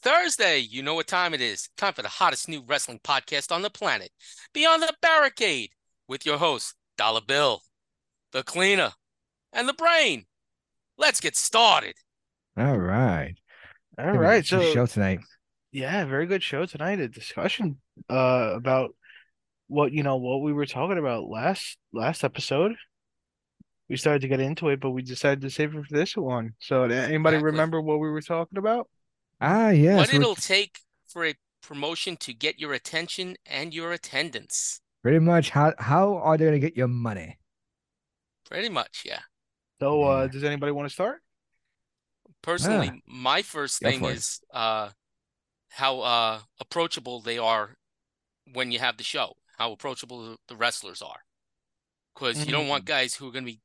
It's Thursday. You know what time it is. Time for the hottest new wrestling podcast on the planet, Beyond the Barricade, with your host, Dollar Bill, the cleaner, and the brain. Let's get started. All right. All right. So show tonight. Yeah, very good show tonight. A discussion uh about what you know what we were talking about last last episode. We started to get into it, but we decided to save it for this one. So anybody exactly. remember what we were talking about? Ah, yes. What it'll take for a promotion to get your attention and your attendance. Pretty much. How how are they going to get your money? Pretty much, yeah. So, uh, does anybody want to start? Personally, ah, my first thing is uh, how uh, approachable they are when you have the show. How approachable the wrestlers are, because mm-hmm. you don't want mm. guys who are going to be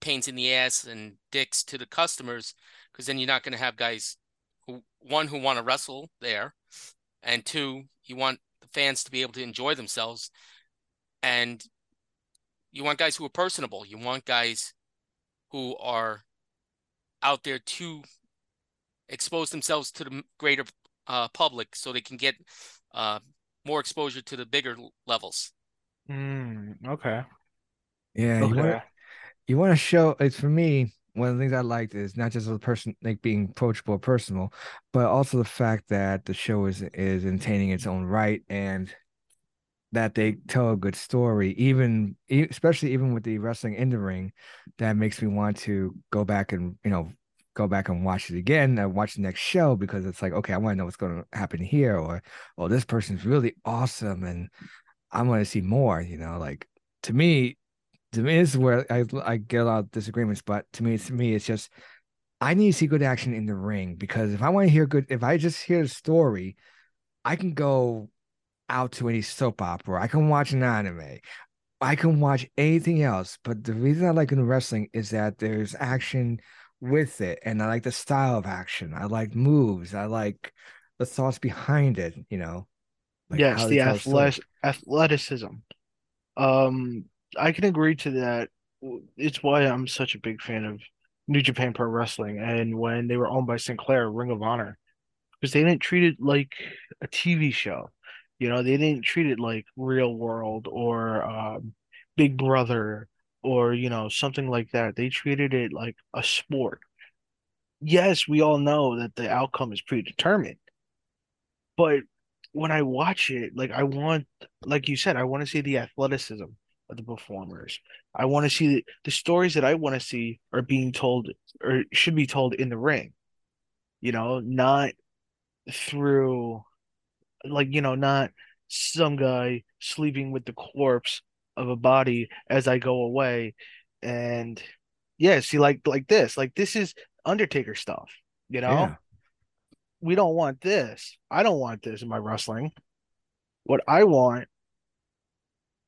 pains in the ass and dicks to the customers, because then you're not going to have guys who one who want to wrestle there, and two, you want the fans to be able to enjoy themselves, and you want guys who are personable. You want guys who are out there to expose themselves to the greater uh, public so they can get uh, more exposure to the bigger levels. Mm, okay. Yeah, okay. you want you want to show. It's for me one of the things I liked is not just the person like being approachable or personal, but also the fact that the show is is entertaining its own right and that they tell a good story, even especially even with the wrestling in the ring, that makes me want to go back and you know go back and watch it again and watch the next show because it's like okay, I want to know what's going to happen here, or oh, this person's really awesome and I want to see more. You know, like to me, to me this is where I I get a lot of disagreements, but to me, to me, it's just I need to see good action in the ring because if I want to hear good, if I just hear a story, I can go out to any soap opera. I can watch an anime. I can watch anything else. But the reason I like in wrestling is that there's action with it. And I like the style of action. I like moves. I like the thoughts behind it, you know. Like yes, the athletic, athleticism. Um, I can agree to that. It's why I'm such a big fan of New Japan Pro Wrestling and when they were owned by Sinclair, Ring of Honor, because they didn't treat it like a TV show. You know, they didn't treat it like Real World or um, Big Brother or, you know, something like that. They treated it like a sport. Yes, we all know that the outcome is predetermined. But when I watch it, like I want, like you said, I want to see the athleticism of the performers. I want to see the, the stories that I want to see are being told or should be told in the ring. You know, not through like you know not some guy sleeping with the corpse of a body as I go away and yeah see like like this like this is Undertaker stuff you know yeah. we don't want this I don't want this in my wrestling what I want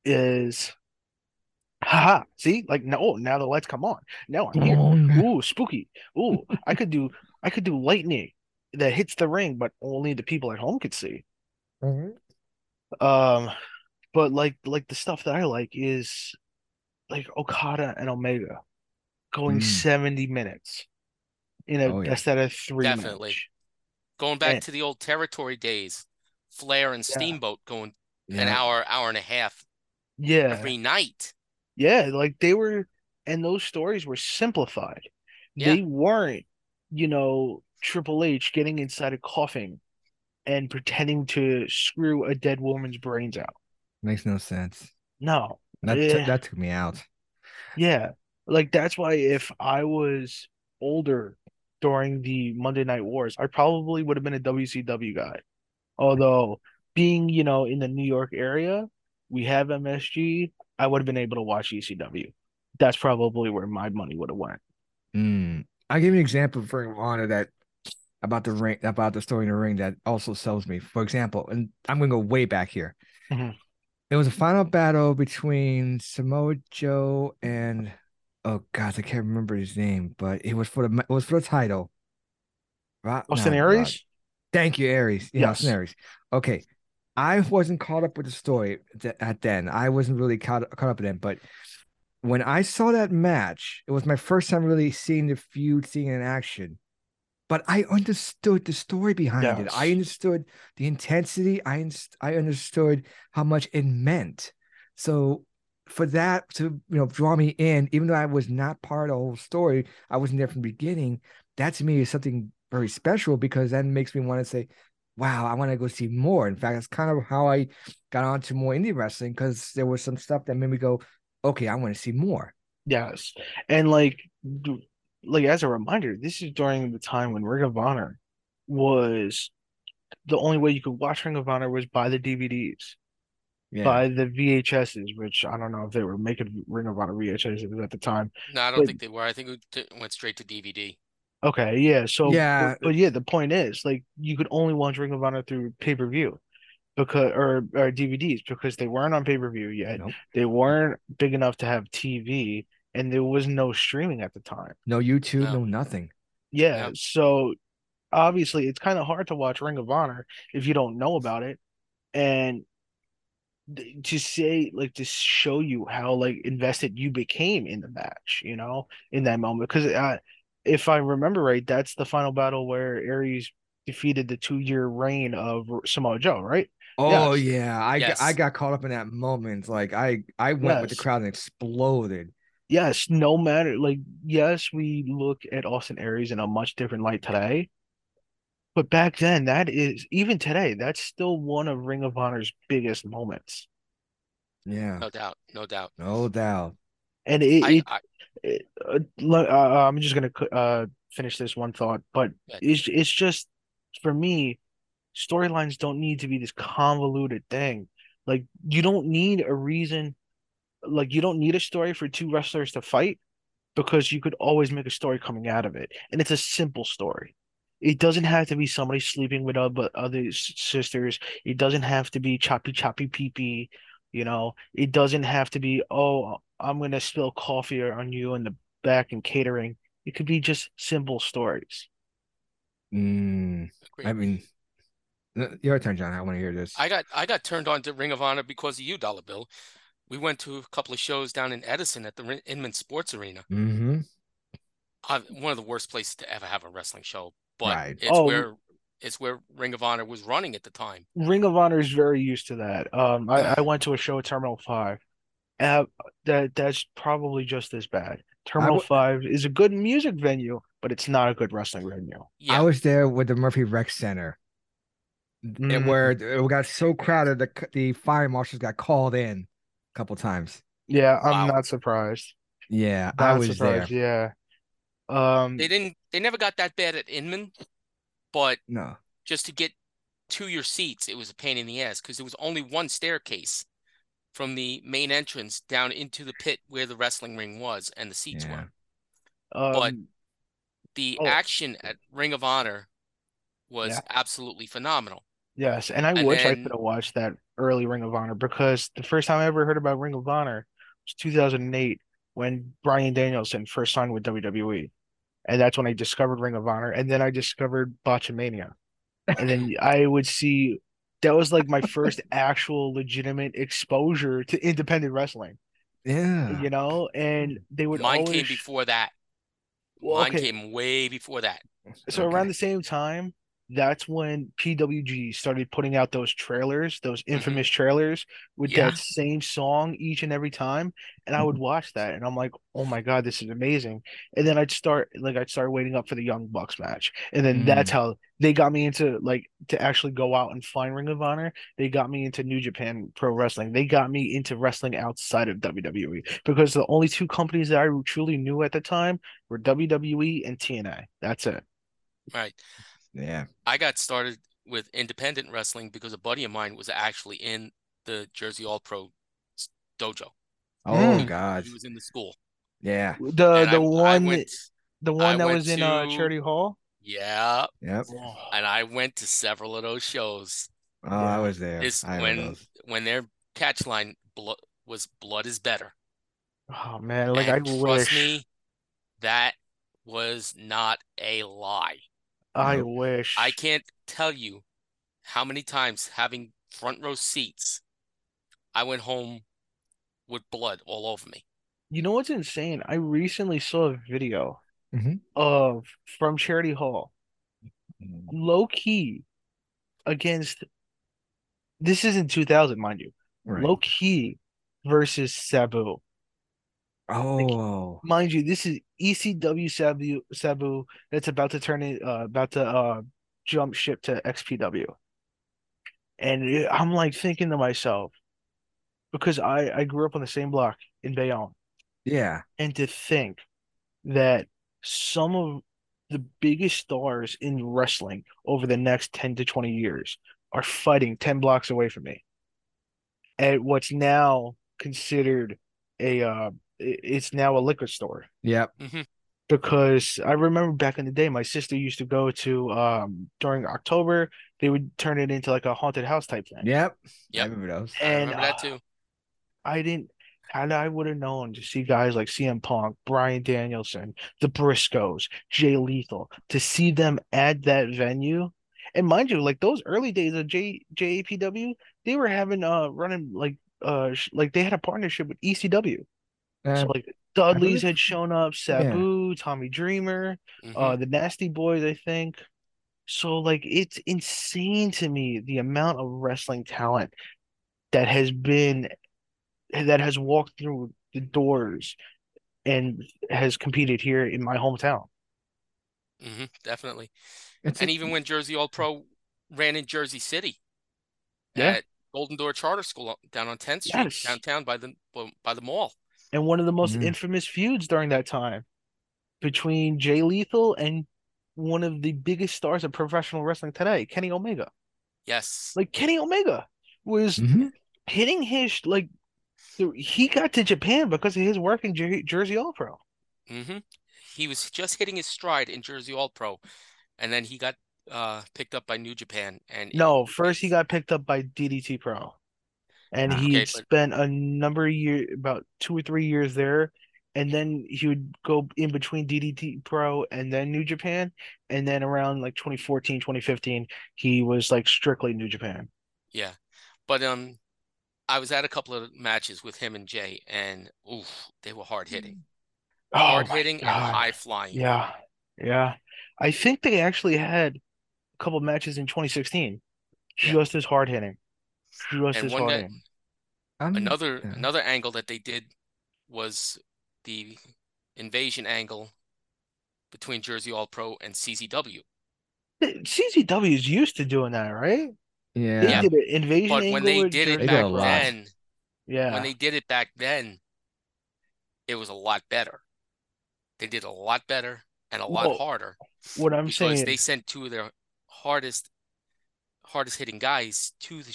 is haha see like no oh, now the lights come on now I'm here oh, ooh spooky ooh I could do I could do lightning that hits the ring but only the people at home could see Mm-hmm. Um, but like like the stuff that I like is like Okada and Omega going mm. 70 minutes in a oh, yeah. instead of three. Definitely. Match. Going back and, to the old territory days, Flair and Steamboat yeah. going yeah. an hour, hour and a half. Yeah. Every night. Yeah, like they were and those stories were simplified. They weren't, you know, Triple H getting inside a coffin and pretending to screw a dead woman's brains out. Makes no sense. No. That, t- eh. that took me out. Yeah. Like that's why if I was older during the Monday Night Wars, I probably would have been a WCW guy. Although being, you know, in the New York area, we have MSG, I would have been able to watch ECW. That's probably where my money would have went. Mm. I'll give you an example for Honor that about the ring about the story in the ring that also sells me. For example, and I'm gonna go way back here. Mm-hmm. It was a final battle between Samoa Joe and oh god, I can't remember his name, but it was for the it was for the title. Right? Austin no, Aries. Thank you, Aries. Yeah, yes. Austin Aries. Okay, I wasn't caught up with the story at then. I wasn't really caught caught up with it. but when I saw that match, it was my first time really seeing the feud, seeing it in action but I understood the story behind yes. it. I understood the intensity. I I understood how much it meant. So for that to you know draw me in, even though I was not part of the whole story, I wasn't there from the beginning. That to me is something very special because that makes me want to say, "Wow, I want to go see more." In fact, that's kind of how I got onto more indie wrestling because there was some stuff that made me go, "Okay, I want to see more." Yes, and like like as a reminder, this is during the time when Ring of Honor was the only way you could watch Ring of Honor was by the DVDs, yeah. by the VHSs, which I don't know if they were making Ring of Honor VHSs at the time. No, I don't but, think they were. I think it went straight to DVD. Okay, yeah. So yeah, but, but yeah, the point is like you could only watch Ring of Honor through pay per view because or, or DVDs because they weren't on pay per view yet. Nope. They weren't big enough to have TV and there was no streaming at the time. No YouTube, no, no nothing. Yeah, yeah, so obviously it's kind of hard to watch Ring of Honor if you don't know about it, and to say like to show you how like invested you became in the match, you know, in that moment. Because uh, if I remember right, that's the final battle where Aries defeated the two-year reign of Samoa Joe, right? Oh yes. yeah, I yes. I got caught up in that moment. Like I I went yes. with the crowd and exploded yes, no matter like yes, we look at Austin Aries in a much different light today. But back then, that is even today, that's still one of Ring of Honor's biggest moments. Yeah, no doubt, no doubt, no doubt. And it, I, it, I, it uh, uh, I'm just gonna uh, finish this one thought, but it's it's just for me, storylines don't need to be this convoluted thing. Like you don't need a reason like you don't need a story for two wrestlers to fight because you could always make a story coming out of it and it's a simple story. It doesn't have to be somebody sleeping with other sisters. It doesn't have to be choppy choppy pee pee you know it doesn't have to be oh i'm going to spill coffee on you in the back and catering it could be just simple stories mm, i mean your turn john i want to hear this i got i got turned on to ring of honor because of you dollar bill we went to a couple of shows down in Edison at the Inman Sports Arena. Mm-hmm. Uh, one of the worst places to ever have a wrestling show, but right. it's oh, where it's where Ring of Honor was running at the time. Ring of Honor is very used to that. Um, I, I went to a show at Terminal Five. Uh, that that's probably just as bad. Terminal w- Five is a good music venue, but it's not a good wrestling venue. Yeah. I was there with the Murphy Rec Center, mm. and where it got so crowded, the the fire marshals got called in a couple times. Yeah, I'm wow. not surprised. Yeah, not I was surprised. there. Yeah. Um they didn't they never got that bad at Inman, but no. Just to get to your seats, it was a pain in the ass because there was only one staircase from the main entrance down into the pit where the wrestling ring was and the seats yeah. were. Um, but the oh. action at Ring of Honor was yeah. absolutely phenomenal. Yes, and I and wish then, I could have watched that early Ring of Honor because the first time I ever heard about Ring of Honor was 2008 when Bryan Danielson first signed with WWE. And that's when I discovered Ring of Honor. And then I discovered Botchamania. And then I would see that was like my first actual legitimate exposure to independent wrestling. Yeah. You know, and they would Mine always... came before that. Well, Mine okay. came way before that. So okay. around the same time, that's when PWG started putting out those trailers, those mm-hmm. infamous mm-hmm. trailers with yeah. that same song each and every time. And I would mm-hmm. watch that and I'm like, oh my God, this is amazing. And then I'd start like I'd start waiting up for the Young Bucks match. And then mm. that's how they got me into like to actually go out and find Ring of Honor. They got me into New Japan Pro Wrestling. They got me into wrestling outside of WWE because the only two companies that I truly knew at the time were WWE and TNA. That's it. Right. Yeah. I got started with independent wrestling because a buddy of mine was actually in the Jersey All Pro dojo. Oh he, God. He was in the school. Yeah. The and the I, one I went, the one that was in uh, Charity Hall? Yeah. Yep. And I went to several of those shows. Oh, yeah. I was there. This, when when their catch line blo- was blood is better. Oh man, like and I trust wish. me, that was not a lie. I wish. I can't tell you how many times having front row seats, I went home with blood all over me. You know what's insane? I recently saw a video mm-hmm. of from Charity Hall mm. Low Ki against this is in 2000, mind you. Right. Low Ki versus Sabu. Oh, like, mind you, this is ECW Sabu Sabu that's about to turn it, uh, about to uh, jump ship to XPW. And I'm like thinking to myself, because I I grew up on the same block in Bayonne. Yeah. And to think that some of the biggest stars in wrestling over the next 10 to 20 years are fighting 10 blocks away from me at what's now considered a uh it's now a liquor store. Yep. Mm-hmm. Because I remember back in the day, my sister used to go to um during October, they would turn it into like a haunted house type thing. Yep. Yep. I remember those. And I remember that too. Uh, I didn't and I would have known to see guys like CM Punk, Bryan Danielson, the Briscoes, Jay Lethal, to see them at that venue. And mind you, like those early days of J JAPW, they were having uh running like uh like they had a partnership with ECW. Uh, so like Dudley's had shown up, Sabu, yeah. Tommy Dreamer, mm-hmm. uh the Nasty Boys, I think. So like it's insane to me the amount of wrestling talent that has been that has walked through the doors and has competed here in my hometown. Mm-hmm, definitely. It's and a, even when Jersey All Pro ran in Jersey City, yeah. at Golden Door Charter School down on 10th Street, yes. downtown by the by the mall. And one of the most mm-hmm. infamous feuds during that time between Jay Lethal and one of the biggest stars of professional wrestling today, Kenny Omega. Yes. Like Kenny Omega was mm-hmm. hitting his like he got to Japan because of his work in Jer- Jersey All Pro. Mm-hmm. He was just hitting his stride in Jersey All Pro, and then he got uh, picked up by New Japan. And no, first he got picked up by DDT Pro, and he okay, spent a number of years, about two or three years there, and then he would go in between DDT Pro and then New Japan, and then around like 2014, 2015, he was like strictly New Japan. Yeah, but um, I was at a couple of matches with him and Jay, and oof, they were hard hitting, oh, hard hitting and high flying. Yeah, yeah. I think they actually had a couple matches in 2016, yeah. just as hard hitting, just and as hard hitting. Another yeah. another angle that they did was the invasion angle between Jersey All Pro and CZW. CZW is used to doing that, right? Yeah. They did an invasion but when they did it back then, yeah, when they did it back then, it was a lot better. They did a lot better and a lot well, harder. What I'm saying, is they sent two of their hardest, hardest hitting guys to the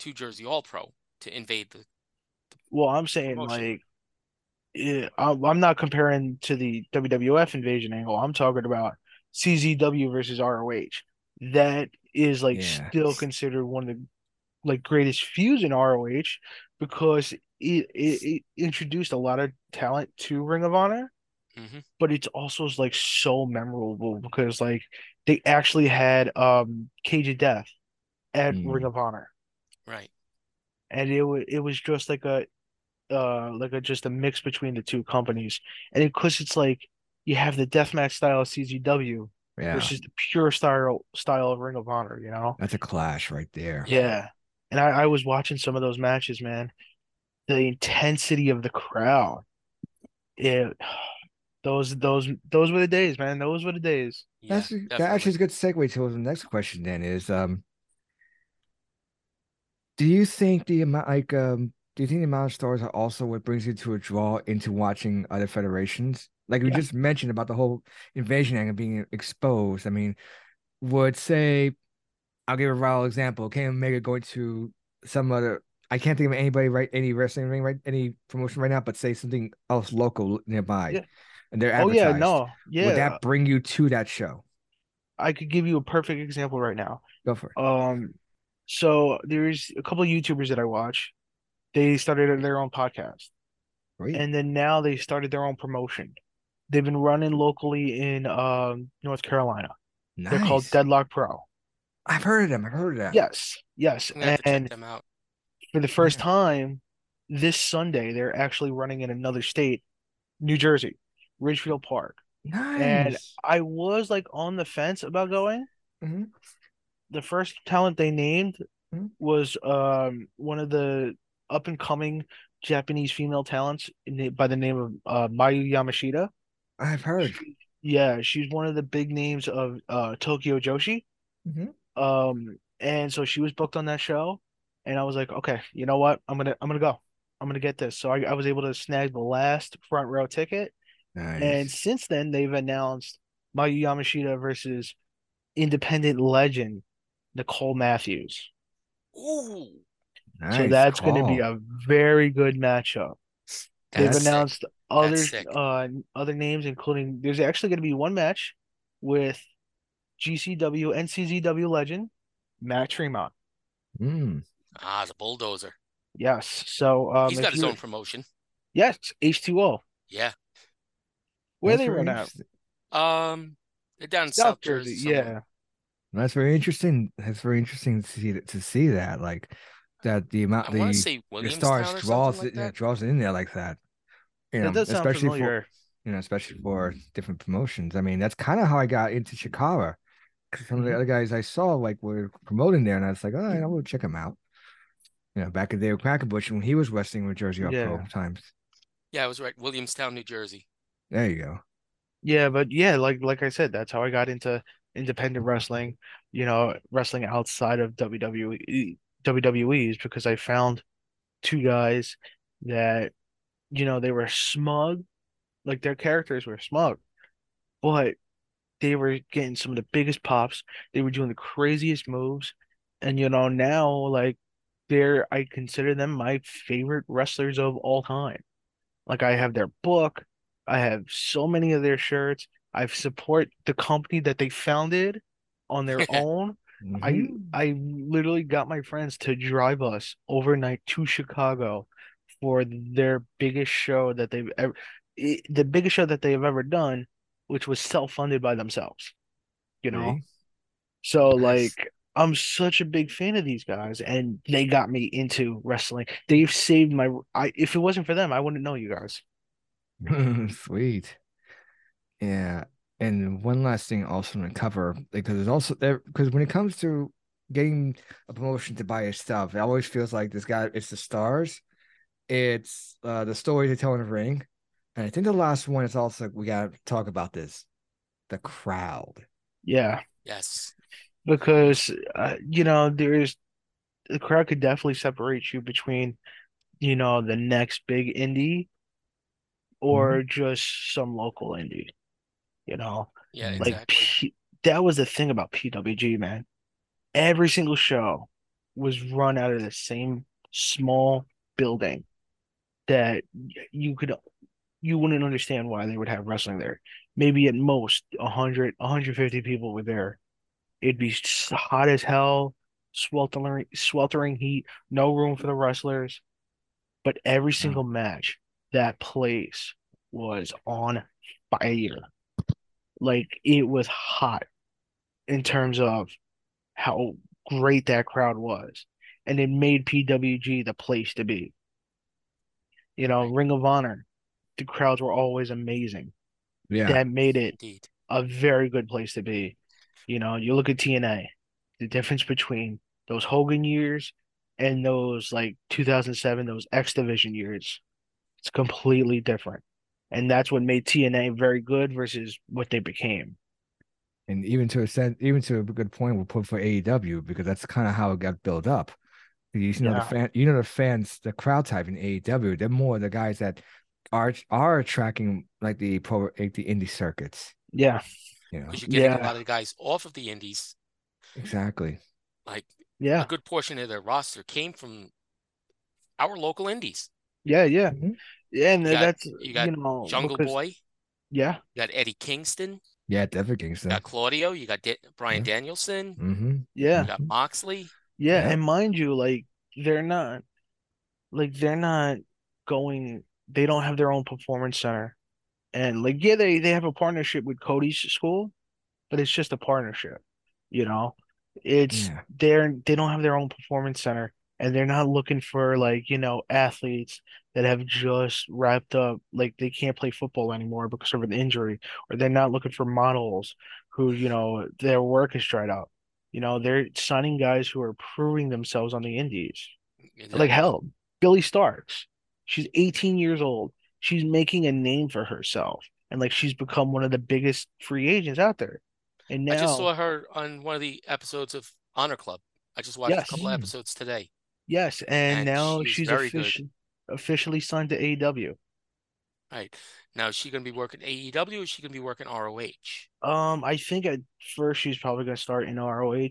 to Jersey All Pro to invade the. the well, I'm saying promotion. like, yeah, I'm not comparing to the WWF invasion angle. I'm talking about CZW versus ROH. That is like yeah. still considered one of the like greatest feuds in ROH because it, it, it introduced a lot of talent to Ring of Honor, mm-hmm. but it's also like so memorable because like they actually had um Cage of Death at mm. Ring of Honor, right? And it it was just like a uh like a just a mix between the two companies, and because it's like you have the deathmatch style of CZW, yeah. versus the pure style style of Ring of Honor. You know, that's a clash right there. Yeah, and I, I was watching some of those matches, man. The intensity of the crowd, it those those those were the days, man. Those were the days. Yeah, That's that actually is a good segue to the next question. Then is um, do you think the amount like um, do you think the amount of stars are also what brings you to a draw into watching other federations? Like we yeah. just mentioned about the whole invasion angle being exposed. I mean, would say, I'll give a real example. Kenny Omega going to some other. I can't think of anybody right, any wrestling ring right, any promotion right now, but say something else local nearby, yeah. and they're oh yeah, no, yeah. Would that bring you to that show? I could give you a perfect example right now. Go for it. Um, so there's a couple of YouTubers that I watch. They started their own podcast, Great. and then now they started their own promotion. They've been running locally in um, North Carolina. Nice. They're called Deadlock Pro. I've heard of them. I've heard of them. Yes, yes. And for the first yeah. time this Sunday, they're actually running in another state, New Jersey, Ridgefield Park. Nice. And I was like on the fence about going, Mm-hmm. The first talent they named mm-hmm. was um one of the up and coming Japanese female talents the, by the name of uh, Mayu Yamashita. I've heard. Yeah, she's one of the big names of uh, Tokyo Joshi. Mm-hmm. Um, and so she was booked on that show, and I was like, okay, you know what? I'm gonna I'm gonna go. I'm gonna get this. So I, I was able to snag the last front row ticket. Nice. And since then, they've announced Mayu Yamashita versus independent legend Nicole Matthews. Ooh. Nice so that's going to be a very good matchup. They've announced sick. other uh other names, including there's actually going to be one match with GCW NCZW legend Matt Tremont. Mm. Ah, the bulldozer. Yes. So um, he's got his own promotion. Yes, H two O. Yeah. Where That's they run out? Um, down South, South Jersey. Jersey yeah. That's very interesting. That's very interesting to see to see that. Like that the amount the, the stars draws like it, draws it in there like that. You know, especially for you know, especially for different promotions. I mean, that's kind of how I got into Chikara. Some of the mm-hmm. other guys I saw like were promoting there, and I was like, all right, I will go check him out. You know, back in the day with Quackenbush when he was wrestling with Jersey Up yeah. Pro times. Yeah, I was right. Williamstown, New Jersey. There you go. Yeah, but yeah, like like I said, that's how I got into independent wrestling. You know, wrestling outside of WWE WWE's because I found two guys that, you know, they were smug, like their characters were smug, but they were getting some of the biggest pops. They were doing the craziest moves. And, you know, now, like, they're, I consider them my favorite wrestlers of all time. Like, I have their book, I have so many of their shirts. I support the company that they founded on their own. Mm-hmm. I I literally got my friends to drive us overnight to Chicago for their biggest show that they've ever the biggest show that they've ever done, which was self-funded by themselves. You know? Really? So nice. like I'm such a big fan of these guys and they got me into wrestling. They've saved my I if it wasn't for them, I wouldn't know you guys. Sweet. Yeah and one last thing also to cover because it's also there because when it comes to getting a promotion to buy your stuff, it always feels like this guy it's the stars, it's uh the story to tell in the ring. And I think the last one is also we gotta talk about this. The crowd. Yeah. Yes. Because uh, you know, there's the crowd could definitely separate you between, you know, the next big indie or mm-hmm. just some local indie. You know, yeah, exactly. like P- that was the thing about PWG, man. Every single show was run out of the same small building that you could you wouldn't understand why they would have wrestling there. Maybe at most 100 150 people were there. It'd be hot as hell, sweltering sweltering heat, no room for the wrestlers. But every mm. single match, that place was on fire like it was hot in terms of how great that crowd was. And it made PWG the place to be. You know, Ring of Honor, the crowds were always amazing. Yeah. That made it Indeed. a very good place to be. You know, you look at TNA, the difference between those Hogan years and those like 2007, those X Division years, it's completely different and that's what made TNA very good versus what they became. And even to a sense, even to a good point, we'll put for AEW because that's kind of how it got built up. You know yeah. the fan, you know the fans, the crowd type in AEW, they're more the guys that are are tracking like the pro, like the indie circuits. Yeah, you know, you're getting yeah. a lot of the guys off of the indies. Exactly. Like yeah, a good portion of their roster came from our local indies. Yeah, yeah. Mm-hmm. Yeah, and you got, that's you got you know, Jungle because, Boy. Yeah. You got Eddie Kingston. Yeah, definitely Kingston. You got Claudio. You got De- Bryan yeah. Danielson. Mm-hmm. Yeah. You got Moxley. Yeah, yeah, and mind you, like they're not, like they're not going. They don't have their own performance center, and like yeah, they they have a partnership with Cody's school, but it's just a partnership. You know, it's yeah. they're they don't have their own performance center and they're not looking for like you know athletes that have just wrapped up like they can't play football anymore because of an injury or they're not looking for models who you know their work is dried up You know, they're signing guys who are proving themselves on the indies. Exactly. Like hell, Billie Starkz She's 18 years old. She's making a name for herself. And like she's become one of the biggest free agents out there. And now I just saw her on one of the episodes of Honor Club. I just watched yes. a couple episodes today. Yes, and, and now she's, she's officially officially signed to AEW. Right. Now, is she going to be working AEW or is she going to be working ROH? Um, I think at first she's probably going to start in ROH.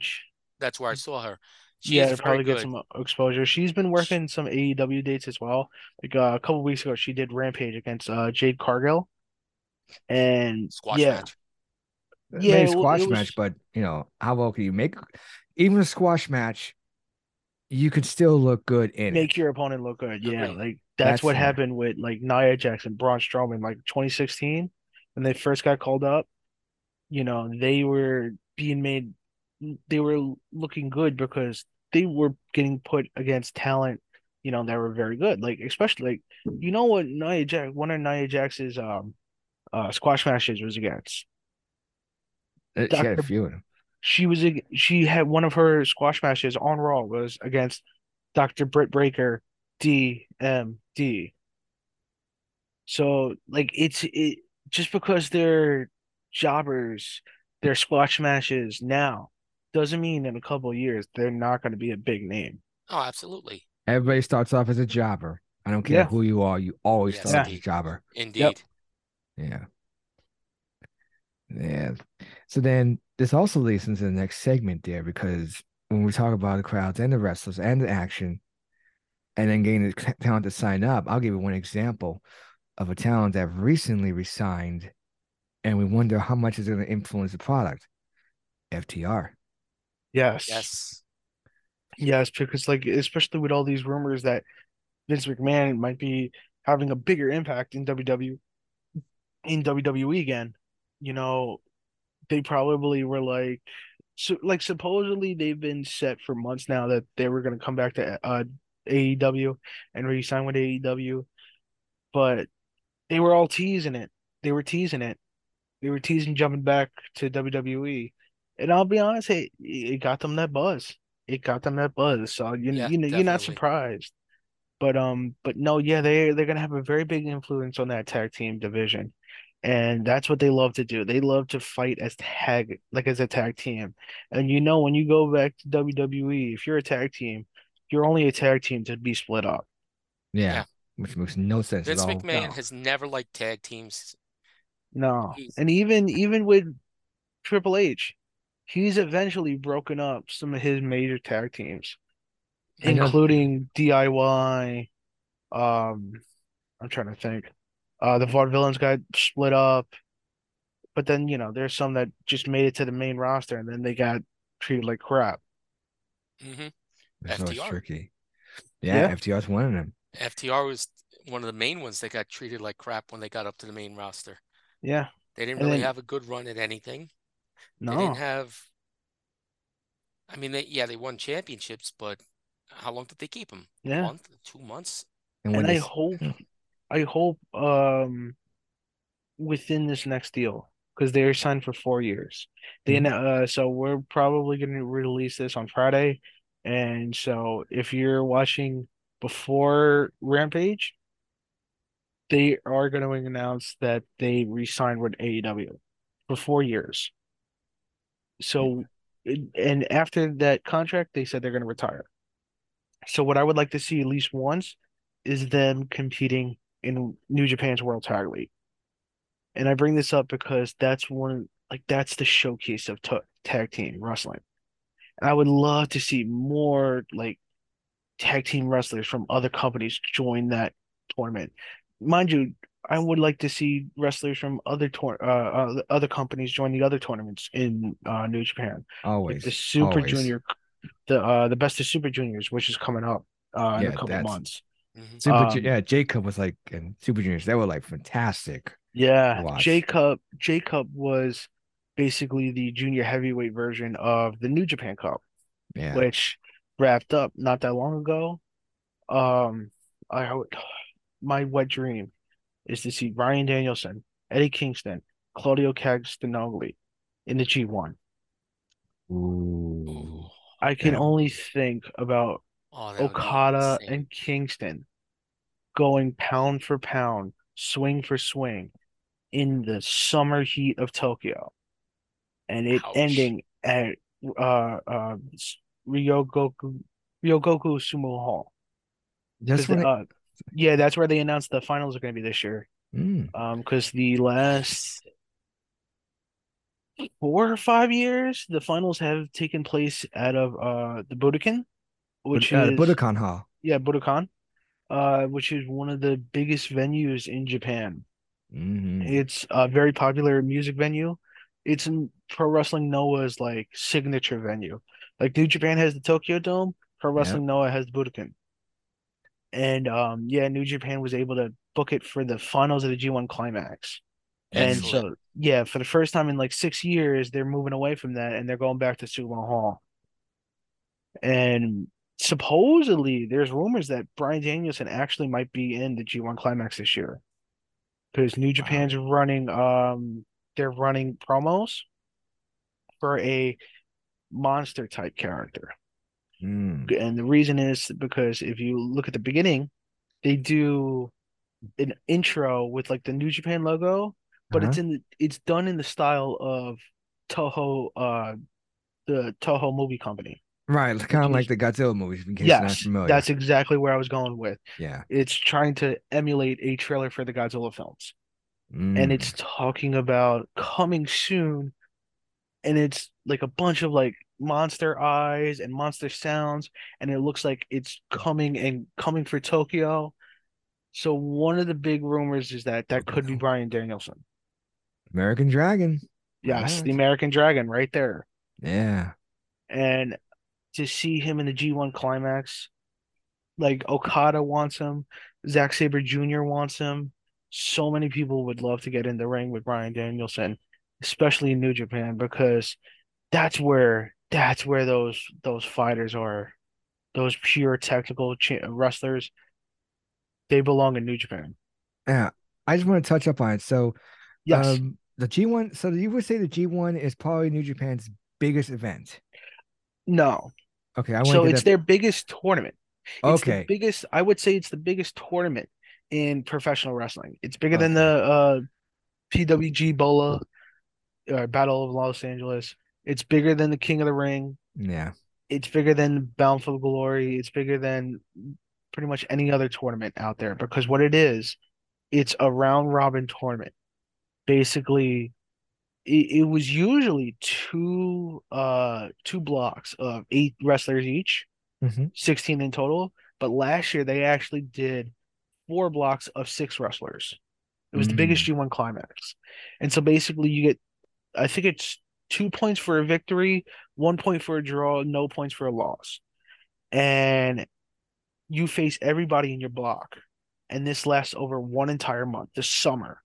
That's where I saw her. She yeah, to probably good. get some exposure. She's been working some AEW dates as well. Like uh, a couple weeks ago, she did Rampage against uh, Jade Cargill, and squash yeah, match. Yeah, a squash was... match, but you know how well can you make even a squash match? You could still look good in make it. your opponent look good. Yeah, like that's, that's what happened with like Nia Jackson, Braun Strowman, like 2016 when they first got called up. You know, they were being made, they were looking good because they were getting put against talent. You know, that were very good. Like especially like you know what Nia Jax, one of Nia Jax's um uh squash matches was against. She had a few of them. She was a, she had one of her squash matches on Raw was against Dr. Britt Baker DMD. So like it's it just because they're jobbers, they're squash matches now, doesn't mean in a couple years they're not going to be a big name. Oh, absolutely. Everybody starts off as a jobber. I don't care yeah. who you are, you always yes, start as a jobber. Indeed. Yep. Yeah. Yeah. So then this also leads into the next segment there because when we talk about the crowds and the wrestlers and the action, and then getting the talent to sign up. I'll give you one example of a talent that recently resigned, and we wonder how much is going to influence the product. FTR. Yes. Yes. Yes, because like especially with all these rumors that Vince McMahon might be having a bigger impact in WWE in WWE again, you know, they probably were like so like supposedly they've been set for months now that they were going to come back to uh AEW and re-sign with AEW, but they were all teasing it. They were teasing it. They were teasing jumping back to WWE, and I'll be honest, it it got them that buzz. It got them that buzz. So you yeah, you know you're not surprised. But um, but no, yeah, they they're gonna have a very big influence on that tag team division, and that's what they love to do. They love to fight as tag like as a tag team. And you know, when you go back to WWE, if you're a tag team, you're only a tag team to be split up. Yeah, yeah. which makes no sense. Vince McMahon no. has never liked tag teams. No, he's... and even even with Triple H, he's eventually broken up some of his major tag teams, including DIY. Um, I'm trying to think. Uh, the Vaudevillains got split up, but then you know there's some that just made it to the main roster and then they got treated like crap. Mm-hmm. That's FTR. tricky. Yeah, yeah, FTR's one of them. FTR was one of the main ones that got treated like crap when they got up to the main roster. Yeah. They didn't and really then, have a good run at anything. No. They didn't have I mean they yeah, they won championships, but how long did they keep them? Yeah. A month, two months? And, and I hope I hope um within this next deal because they're signed for four years. Then, mm-hmm. uh, so we're probably going to release this on Friday, and so if you're watching before Rampage, they are going to announce that they re-signed with AEW for four years. So, and after that contract, they said they're going to retire. So, what I would like to see at least once is them competing in New Japan's World Tag League. And I bring this up because that's one, like, that's the showcase of t- tag team wrestling. And I would love to see more like tag team wrestlers from other companies join that tournament. Mind you, I would like to see wrestlers from other tour uh, other companies join the other tournaments in uh, New Japan. Always like the Super always. Junior, the uh the best of Super Juniors, which is coming up uh in a couple months. Mm-hmm. Super, um, yeah, J-Cup was like and Super Juniors. They were like fantastic. Yeah, J-Cup. J-Cup was basically the junior heavyweight version of the New Japan Cup, yeah. which wrapped up not that long ago. Um, I my wet dream is to see Bryan Danielson, Eddie Kingston, Claudio Castagnoli in the G1. Ooh. I can only think about oh, Okada and Kingston going pound for pound, swing for swing in the summer heat of Tokyo, and it Ouch. ending at uh uh Ryogoku Ryogoku Sumo Hall. That's when uh, yeah, that's where they announced the finals are going to be this year. Mm. Um, because the last four or five years, the finals have taken place out of uh the Budokan, which uh, is Budokan Hall. Yeah, Budokan, uh, which is one of the biggest venues in Japan. Mm-hmm. It's a very popular music venue. It's in Pro Wrestling Noah's like signature venue. Like New Japan has the Tokyo Dome, Pro Wrestling yep. Noah has the Budokan. And um, yeah, New Japan was able to book it for the finals of the G1 Climax. Excellent. And so, yeah, for the first time in like six years, they're moving away from that and they're going back to Sumo Hall. And supposedly, there's rumors that Bryan Danielson actually might be in the G1 Climax this year because New Japan's wow. running, um, they're running promos for a monster type character. Mm. And the reason is because if you look at the beginning, they do an intro with like the New Japan logo, but uh-huh. it's in the it's done in the style of Toho uh the Toho movie company. Right, kind of like the Godzilla movies. In case yes, that's exactly where I was going with. Yeah, it's trying to emulate a trailer for the Godzilla films, mm. and it's talking about coming soon, and it's like a bunch of like monster eyes and monster sounds, and it looks like it's coming and coming for Tokyo. So one of the big rumors is that that could be Bryan Danielson. American Dragon. Yes, the American Dragon right there. Yeah. And to see him in the G1 climax, like Okada wants him, Zack Sabre Jr. wants him. So many people would love to get in the ring with Bryan Danielson, especially in New Japan, because that's where that's where those those fighters are, those pure technical wrestlers. They belong in New Japan. Yeah, I just want to touch up on it. So, yes, um, the G one. So you would say the G one is probably New Japan's biggest event. No. Okay, I so it's that... their biggest tournament. It's okay, biggest. I would say it's the biggest tournament in professional wrestling. It's bigger okay. than the uh, PWG Bola or Battle of Los Angeles. It's bigger than the King of the Ring. Yeah. It's bigger than Bound for Glory. It's bigger than pretty much any other tournament out there because what it is, it's a round robin tournament. Basically, it, it was usually two uh two blocks of eight wrestlers each, mm-hmm. 16 in total. But last year they actually did four blocks of six wrestlers. It was mm-hmm. the biggest mm. G1 climax. And so basically you get I think it's two points for a victory, one point for a draw, no points for a loss. And you face everybody in your block. And this lasts over one entire month, the summer.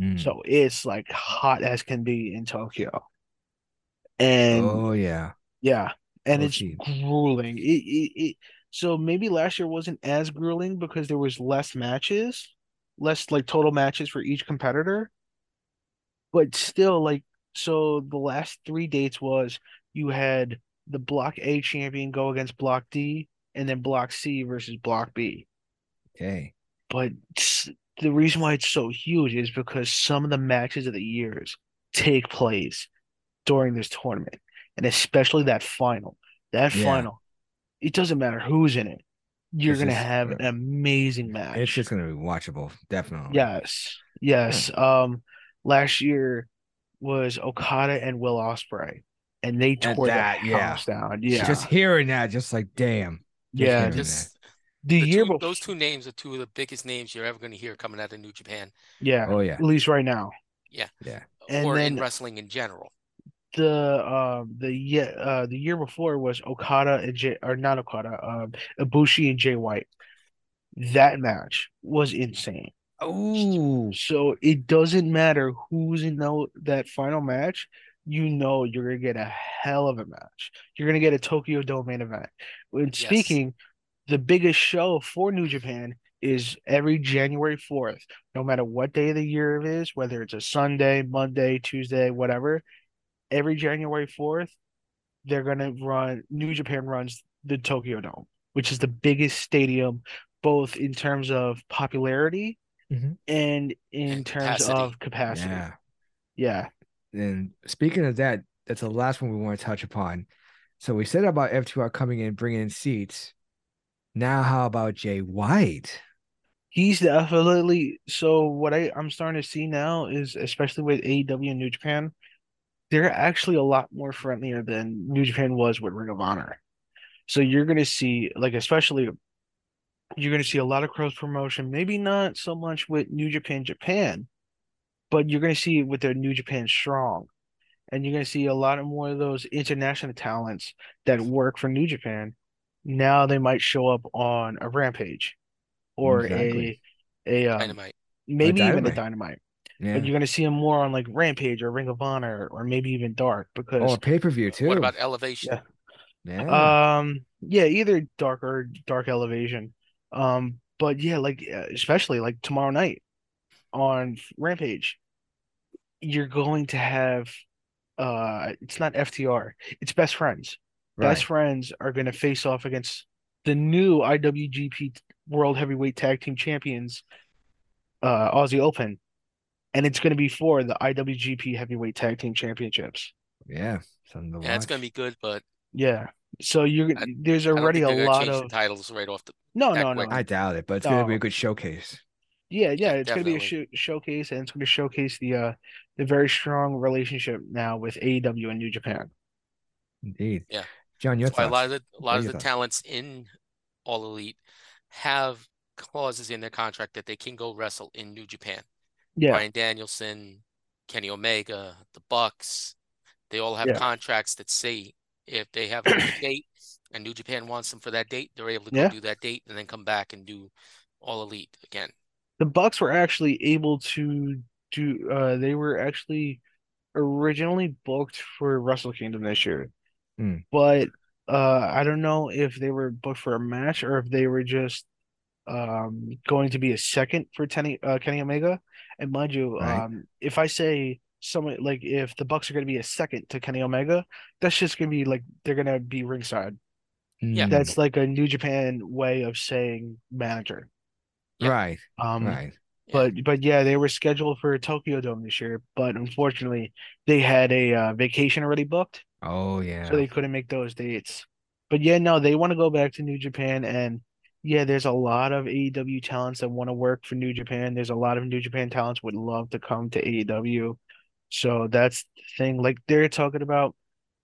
Mm. So it's like hot as can be in Tokyo. And oh yeah. Yeah. And it's grueling. It, it, it so maybe last year wasn't as grueling because there was less matches, less like total matches for each competitor. But still, like so the last three dates was you had the Block A champion go against Block D, and then Block C versus Block B. Okay. But the reason why it's so huge is because some of the matches of the years take place during this tournament, and especially that final. That yeah. final, it doesn't matter who's in it. You're gonna just, have an amazing match. It's just gonna be watchable, definitely. Yes, yes. Um, last year was Okada and Will Ospreay, and they tore that, the yeah. house down. Yeah, just hearing that, just like damn. Yeah, just the, the year two, before, those two names are two of the biggest names you're ever going to hear coming out of New Japan. Yeah. Oh yeah. At least right now. Yeah. Yeah. And or then, in wrestling in general. The uh the yeah uh the year before was Okada and Jay or not Okada um Ibushi and Jay White. That match was insane. Oh, so it doesn't matter who's in the, that final match. You know you're gonna get a hell of a match. You're gonna get a Tokyo Dome main event. When yes. speaking, the biggest show for New Japan is every January 4th, no matter what day of the year it is, whether it's a Sunday, Monday, Tuesday, whatever. Every January 4th, they're gonna run New Japan runs the Tokyo Dome, which is the biggest stadium both in terms of popularity mm-hmm. and in terms capacity. of capacity. Yeah. Yeah. And speaking of that, that's the last one we want to touch upon. So we said about FTR coming in, bringing in seats. Now, how about Jay White? He's definitely so. What I I'm starting to see now is, especially with AEW and New Japan, they're actually a lot more friendlier than New Japan was with Ring of Honor. So you're gonna see, like, especially you're gonna see a lot of cross promotion. Maybe not so much with New Japan Japan, but you're gonna see it with their New Japan Strong, and you're gonna see a lot of more of those international talents that work for New Japan. Now they might show up on a Rampage, or exactly. a a um, dynamite, maybe a even a Dynamite. Yeah. But you're gonna see them more on like Rampage or Ring of Honor or maybe even Dark because oh pay per view too. What about Elevation? Yeah. Yeah. Um. Yeah. Either Dark or Dark Elevation. Um. But yeah, like especially like tomorrow night on Rampage, you're going to have. Uh, it's not FTR. It's best friends. Right. Best friends are going to face off against the new IWGP World Heavyweight Tag Team Champions, uh, Aussie Open and it's going to be for the IWGP Heavyweight Tag Team Championships. Yeah, something to yeah, watch. it's going to be good, but yeah. So you're I, there's already a lot of titles right off the. No, no, no. I doubt it, but it's no. going to be a good showcase. Yeah, yeah, it's going to be a sh- showcase, and it's going to showcase the uh the very strong relationship now with AEW and New Japan. Indeed. Yeah, John, your thoughts. a lot of the, a lot of the thoughts? talents in All Elite have clauses in their contract that they can go wrestle in New Japan yeah. Bryan Danielson, Kenny Omega, the Bucks, they all have yeah. contracts that say if they have a date and New Japan wants them for that date, they're able to go yeah. do that date and then come back and do all elite again. The Bucks were actually able to do uh they were actually originally booked for Wrestle Kingdom this year. Mm. But uh I don't know if they were booked for a match or if they were just um going to be a second for Kenny uh, Kenny Omega and mind you, right. um, if I say someone like if the Bucks are going to be a second to Kenny Omega, that's just going to be like they're going to be ringside. Yeah, that's like a New Japan way of saying manager. Yeah. Right. Um, right. But but yeah, they were scheduled for Tokyo Dome this year, but unfortunately, they had a uh, vacation already booked. Oh yeah. So they couldn't make those dates. But yeah, no, they want to go back to New Japan and yeah, there's a lot of AEW talents that want to work for New Japan. There's a lot of New Japan talents would love to come to AEW. So that's the thing. Like they're talking about,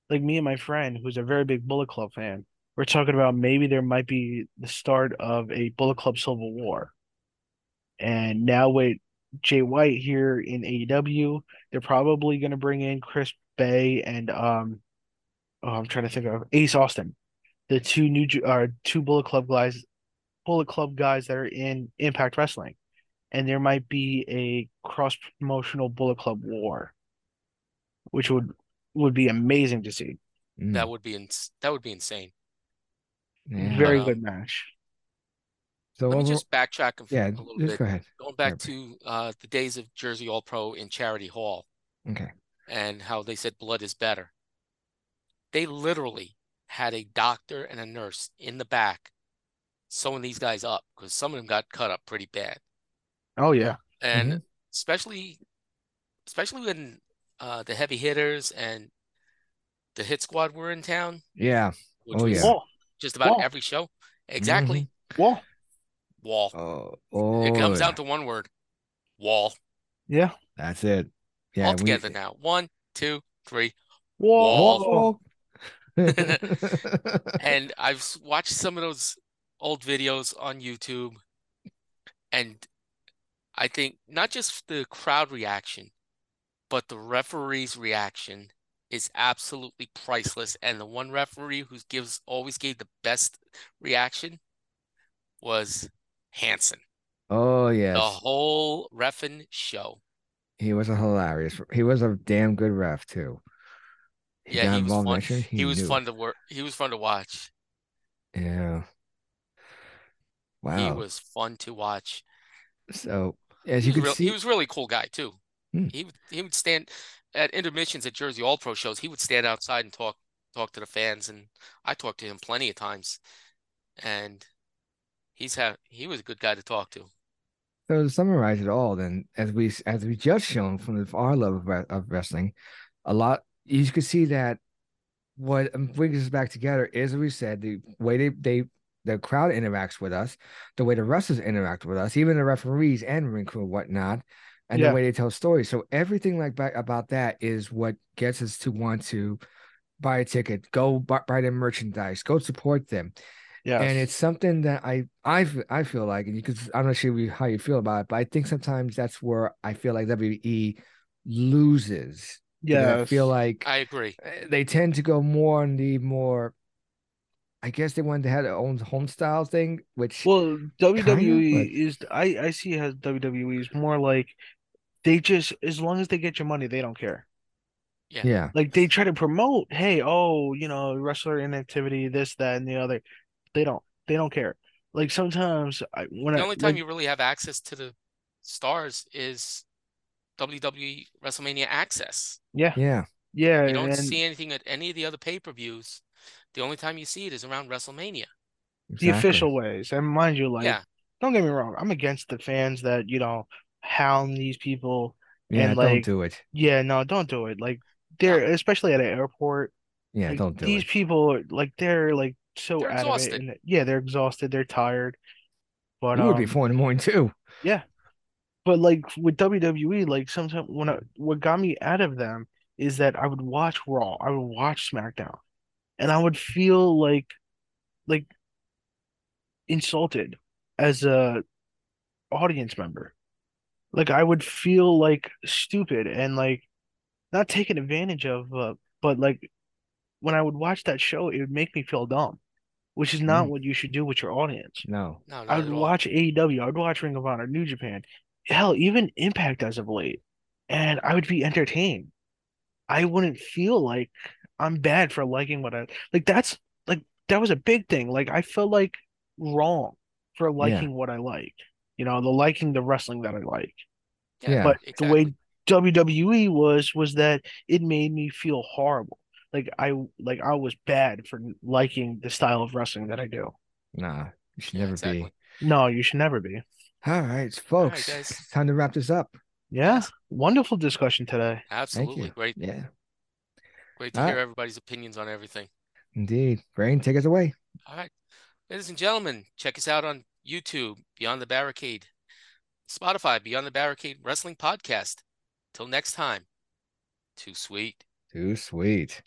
like me and my friend, who's a very big Bullet Club fan. We're talking about maybe there might be the start of a Bullet Club Civil War. And now with Jay White here in AEW, they're probably going to bring in Chris Bey and um, oh, I'm trying to think of Ace Austin, the two new uh, two Bullet Club guys Bullet Club guys that are in Impact Wrestling, and there might be a cross promotional Bullet Club war, which would would be amazing to see. Mm. That would be ins- that would be insane. Yeah. Very but, good um, match. So let me just backtrack a, yeah, a little bit. Go ahead. Going back to uh, the days of Jersey All Pro in Charity Hall. Okay. And how they said blood is better. They literally had a doctor and a nurse in the back sewing these guys up because some of them got cut up pretty bad. Oh yeah, and mm-hmm. especially especially when uh, the heavy hitters and the hit squad were in town. Yeah. oh yeah. Just about Wall. every show. Exactly. Mm-hmm. Wall. Wall. Oh, oh, it comes down to one word. Wall. Yeah. That's it. Yeah. All together we... now. One, two, three. Wall. Wall. and I've watched some of those old videos on YouTube, and I think not just the crowd reaction, but the referee's reaction is absolutely priceless. And the one referee who gives always gave the best reaction was Hanson. Oh yes, the whole refing show. He was a hilarious. He was a damn good ref too. He yeah, he was fun. He, he was fun to work. He was fun to watch. Yeah. Wow. He was fun to watch. So as you can real, see, he was really cool guy too. Hmm. He he would stand at intermissions at Jersey All Pro shows. He would stand outside and talk talk to the fans, and I talked to him plenty of times, and he's had he was a good guy to talk to. So to summarize it all, then, as we as we just shown from the, our love of, of wrestling, a lot you can see that what um, brings us back together is, as we said, the way they they the crowd interacts with us, the way the wrestlers interact with us, even the referees and ring crew and whatnot, and yeah. the way they tell stories. So everything like back about that is what gets us to want to buy a ticket, go buy, buy their merchandise, go support them. Yeah, and it's something that I I I feel like, and you could I'm not sure how you feel about it, but I think sometimes that's where I feel like WWE loses. Yeah, I feel like I agree. Eh, they tend to go more on the more. I guess they wanted to have their own home style thing, which well, WWE of, is I I see as WWE is more like they just as long as they get your money, they don't care. Yeah. yeah. Like they try to promote, hey, oh, you know, wrestler inactivity, this, that, and the other. They don't. They don't care. Like sometimes I when the I, only time like, you really have access to the stars is WWE WrestleMania Access. Yeah. Yeah. Yeah. You don't and... see anything at any of the other pay per views. The only time you see it is around WrestleMania. Exactly. The official ways. And mind you, like yeah. don't get me wrong, I'm against the fans that, you know, hound these people. Yeah, and, like, don't do it. Yeah, no, don't do it. Like they're no. especially at an airport. Yeah, like, don't do it. these it. people like they're like so they're out of it. And, yeah, they're exhausted. They're tired. But you um, would be four in the morning too. Yeah, but like with WWE, like sometimes when I, what got me out of them is that I would watch Raw, I would watch SmackDown, and I would feel like like insulted as a audience member. Like I would feel like stupid and like not taken advantage of, uh, but like when I would watch that show, it would make me feel dumb, which is not mm. what you should do with your audience. No, no I would watch AEW, I would watch Ring of Honor, New Japan, hell, even Impact as of late, and I would be entertained. I wouldn't feel like I'm bad for liking what I like. That's like that was a big thing. Like I felt like wrong for liking yeah. what I like. You know, the liking the wrestling that I like. Yeah, but exactly. the way WWE was was that it made me feel horrible like I like I was bad for liking the style of wrestling that I do. Nah, you should never exactly. be. No, you should never be. All right, folks. All right, guys. Time to wrap this up. Yeah. Wonderful discussion today. Absolutely. Great. Yeah. Great to All hear right. everybody's opinions on everything. Indeed. Brain, take us away. All right. Ladies and gentlemen, check us out on YouTube, Beyond the Barricade, Spotify, Beyond the Barricade Wrestling Podcast. Till next time, too sweet. Too sweet.